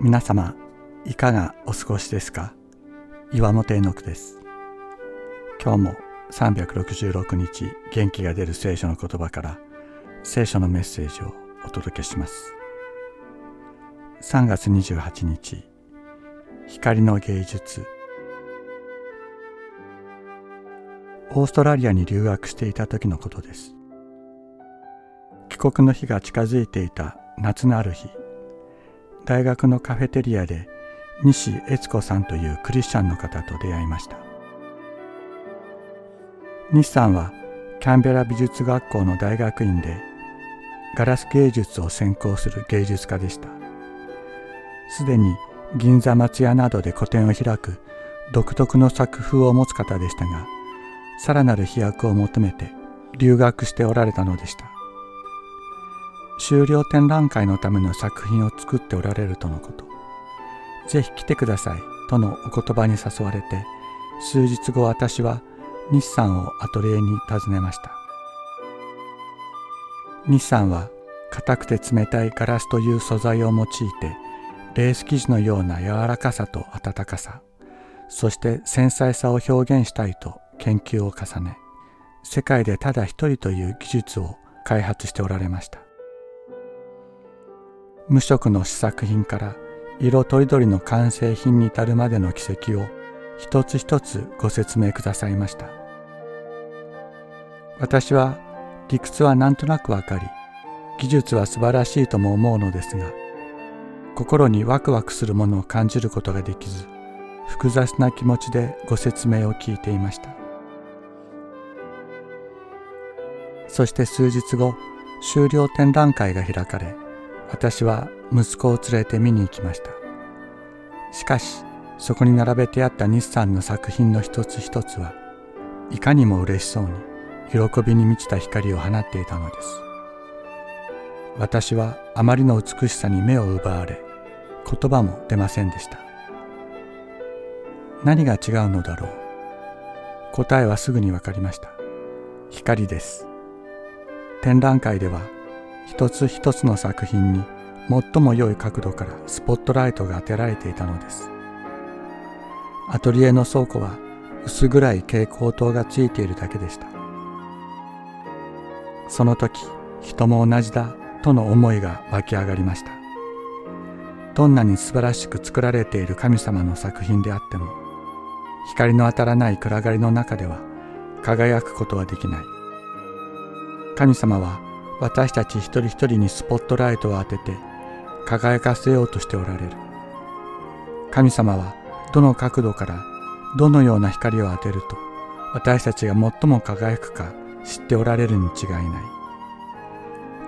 皆様いかがお過ごしですか？岩本絵の句です。今日も366日元気が出る聖書の言葉から聖書のメッセージをお届けします。3月28日光の芸術。オーストラリアに留学していた時のことです。帰国の日が近づいていた夏のある日大学のカフェテリアで西悦子さんというクリスチャンの方と出会いました。西さんはキャンベラ美術学校の大学院でガラス芸術を専攻する芸術家でした。すでに銀座松屋などで個展を開く独特の作風を持つ方でしたがさらなる飛躍を求めて留学しておられたのでした。終了展覧会のための作品を作っておられるとのこと。ぜひ来てくださいとのお言葉に誘われて、数日後私は日産をアトリエに訪ねました。日産は硬くて冷たいガラスという素材を用いて、レース生地のような柔らかさと温かさ、そして繊細さを表現したいと研究を重ね、世界でただ一人という技術を開発しておられました。無色の試作品から色とりどりの完成品に至るまでの軌跡を一つ一つご説明くださいました。私は理屈はなんとなくわかり技術は素晴らしいとも思うのですが心にワクワクするものを感じることができず複雑な気持ちでご説明を聞いていました。そして数日後終了展覧会が開かれ私は息子を連れて見に行きました。しかしそこに並べてあった日産の作品の一つ一つはいかにも嬉しそうに喜びに満ちた光を放っていたのです。私はあまりの美しさに目を奪われ言葉も出ませんでした。何が違うのだろう。答えはすぐに分かりました。光です。展覧会では一つ一つの作品に最も良い角度からスポットライトが当てられていたのです。アトリエの倉庫は薄暗い蛍光灯がついているだけでした。その時人も同じだとの思いが湧き上がりました。どんなに素晴らしく作られている神様の作品であっても光の当たらない暗がりの中では輝くことはできない。神様は私たち一人一人にスポットライトを当てて輝かせようとしておられる。神様はどの角度からどのような光を当てると私たちが最も輝くか知っておられるに違いない。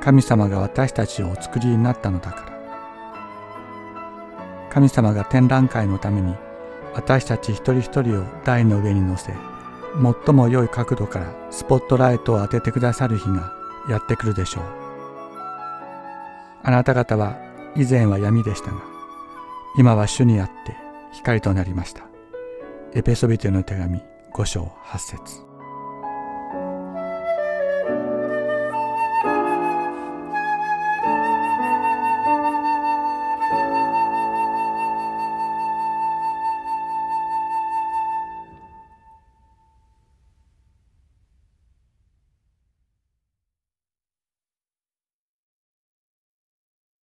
神様が私たちをお作りになったのだから。神様が展覧会のために私たち一人一人を台の上に乗せ最も良い角度からスポットライトを当ててくださる日がやってくるでしょう。あなた方は以前は闇でしたが今は主にあって光となりました。エペソビテの手紙5章8節。